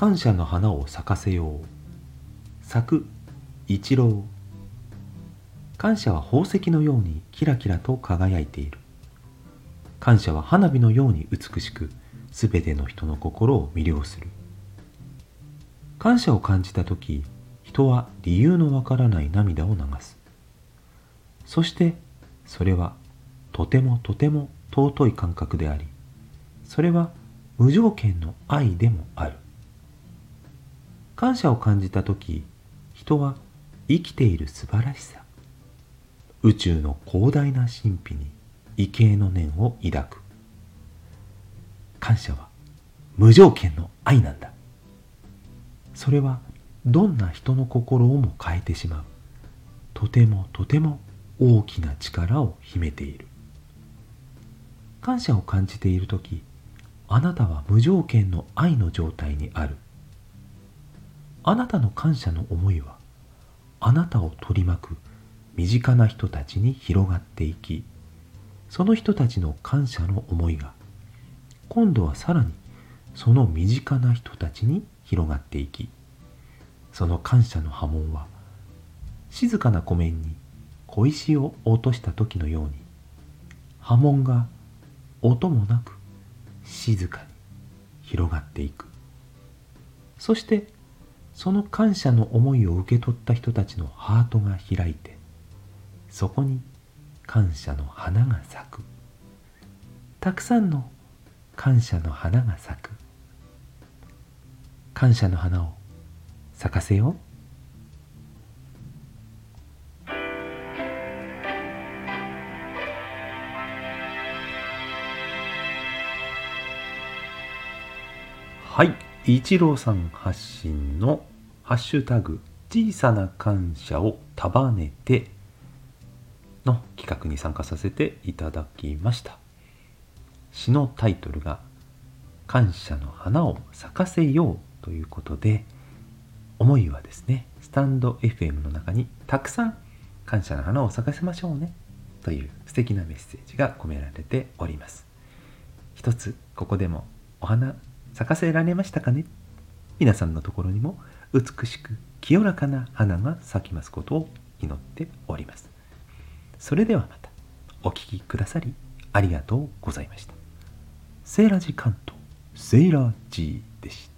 感謝の花を咲かせよう。咲く一郎。感謝は宝石のようにキラキラと輝いている。感謝は花火のように美しくすべての人の心を魅了する。感謝を感じた時人は理由のわからない涙を流す。そしてそれはとてもとても尊い感覚でありそれは無条件の愛でもある。感謝を感じた時人は生きている素晴らしさ宇宙の広大な神秘に畏敬の念を抱く。感謝は無条件の愛なんだ。それはどんな人の心をも変えてしまう。とてもとても大きな力を秘めている。感謝を感じている時あなたは無条件の愛の状態にある。あなたの感謝の思いはあなたを取り巻く身近な人たちに広がっていきその人たちの感謝の思いが今度はさらにその身近な人たちに広がっていきその感謝の波紋は静かな湖面に小石を落とした時のように波紋が音もなく静かに広がっていく。そしてその感謝の思いを受け取った人たちのハートが開いてそこに感謝の花が咲く。たくさんの感謝の花が咲く。感謝の花を咲かせよう。はい。一郎さん発信の「ハッシュタグ小さな感謝を束ねて」の企画に参加させていただきました。詩のタイトルが「感謝の花を咲かせよう」ということで思いはですねスタンド FM の中にたくさん感謝の花を咲かせましょうねという素敵なメッセージが込められております。一つここでもお花咲かせられましたかね？皆さんのところにも美しく清らかな花が咲きますことを祈っております。それではまたお聴きくださりありがとうございました。セーラジ関東セーラー G でした。